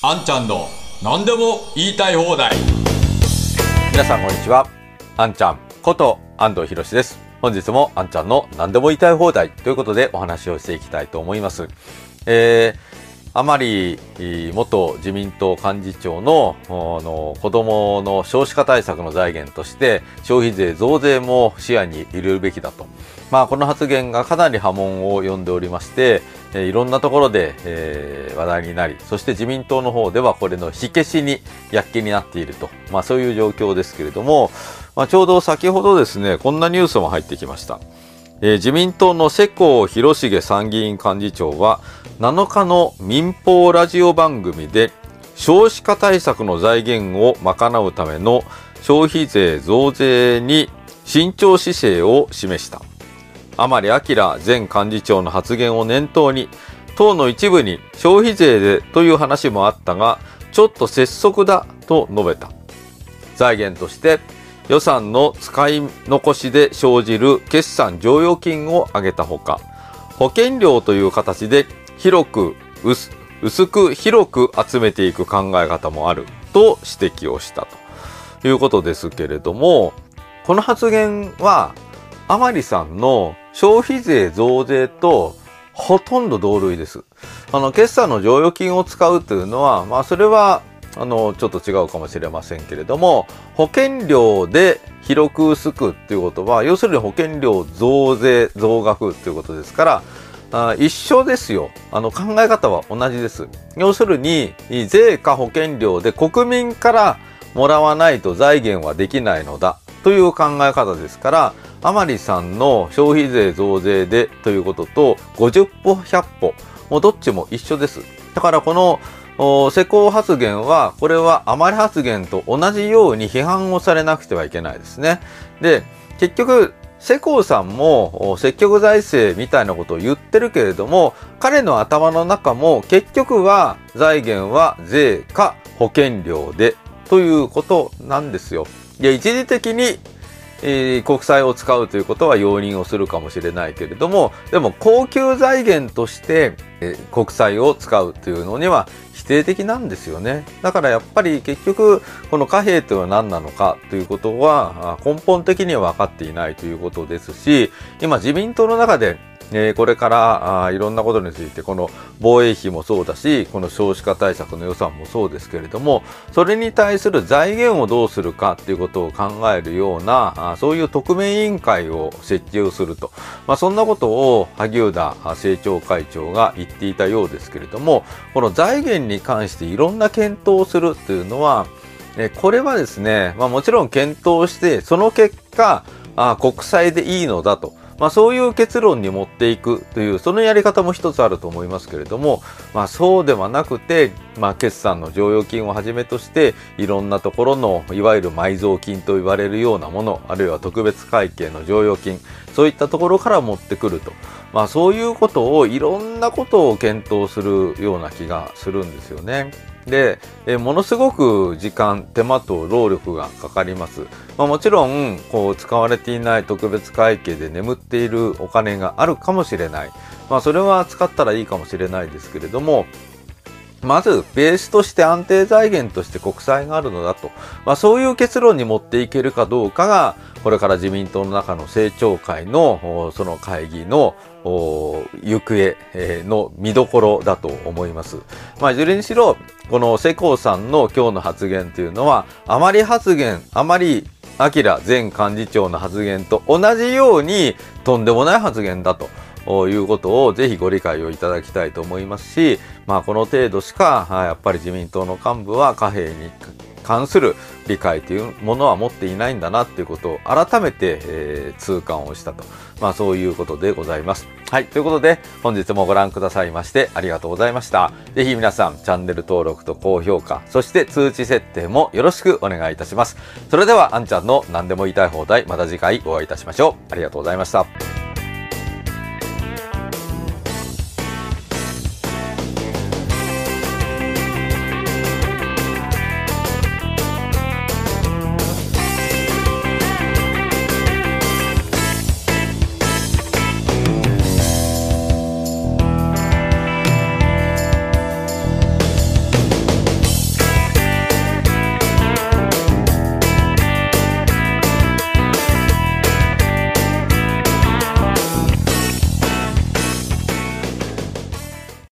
あんちゃんの何でも言いたい放題皆さんこんにちは。あんちゃんこと安藤博です。本日もあんちゃんの何でも言いたい放題ということでお話をしていきたいと思います。えー、甘利元自民党幹事長のあの子供の少子化対策の財源として消費税増税も視野に入れるべきだと。まあこの発言がかなり波紋を呼んでおりまして、えいろんなところで、えー話題になり、そして自民党の方ではこれの火消しに躍起になっていると。まあそういう状況ですけれども、まあちょうど先ほどですね、こんなニュースも入ってきました。えー自民党の世耕弘成参議院幹事長は7日の民放ラジオ番組で少子化対策の財源を賄うための消費税増税に慎重姿勢を示した。甘利明前幹事長の発言を念頭に、党の一部に消費税でという話もあったが、ちょっと拙速だと述べた。財源として予算の使い残しで生じる決算剰余金を挙げたほか、保険料という形で広く薄薄く広く集めていく考え方もあると指摘をしたということですけれども、この発言は甘利さんの消費税増税とほとんど同類です。あの、決算の剰余金を使うというのは、まあ、それは、あの、ちょっと違うかもしれませんけれども、保険料で広く薄くっていうことは、要するに保険料増税、増額っていうことですから、あ一緒ですよ。あの、考え方は同じです。要するに、税か保険料で国民からもらわないと財源はできないのだという考え方ですから、甘利さんの消費税増税でということと50歩100歩もうどっちも一緒です。だからこの施工発言はこれは甘利発言と同じように批判をされなくてはいけないですね。で結局世耕さんも積極財政みたいなことを言ってるけれども彼の頭の中も結局は財源は税か保険料でということなんですよ。で一時的に国債を使うということは容認をするかもしれないけれどもでも高級財源として、国債を使うというのには否定的なんですよね。だからやっぱり結局この貨幣というのは何なのかということは根本的には分かっていないということですし今自民党の中でえーこれからあいろんなことについてこの防衛費もそうだしこの少子化対策の予算もそうですけれどもそれに対する財源をどうするかっていうことを考えるようなあそういう特命委員会を設置をすると、まあ、そんなことを萩生田政調会長が言っていたようですけれどもこの財源に関していろんな検討をするっていうのはこれはですね、まあ、もちろん検討してその結果あ国債でいいのだと。まあそういう結論に持っていくという、そのやり方も一つあると思いますけれども、まあそうではなくて、まあ決算の剰余金をはじめとして、いろんなところの、いわゆる埋蔵金と言われるようなもの、あるいは特別会計の剰余金、そういったところから持ってくると。まあそういうことを、いろんなことを検討するような気がするんですよね。で、えものすごく時間、手間と労力がかかります。まあ、もちろん、こう、使われていない特別会計で眠っているお金があるかもしれない。まあ、それは使ったらいいかもしれないですけれども、まず、ベースとして安定財源として国債があるのだと。まあ、そういう結論に持っていけるかどうかが、これから自民党の中の政調会の、その会議の、行方の見どころだと思います。まあ、いずれにしろ、この世耕さんの今日の発言というのは、あまり発言、あまり明前幹事長の発言と同じように、とんでもない発言だと。いうことをぜひご理解をいただきたいと思いますし、まあこの程度しか、やっぱり自民党の幹部は貨幣に関する理解というものは持っていないんだなっていうことを改めて、えー痛感をしたと。まあそういうことでございます。はい。ということで本日もご覧くださいましてありがとうございました。ぜひ皆さんチャンネル登録と高評価、そして通知設定もよろしくお願いいたします。それではあんちゃんの何でも言いたい放題、また次回お会いいたしましょう。ありがとうございました。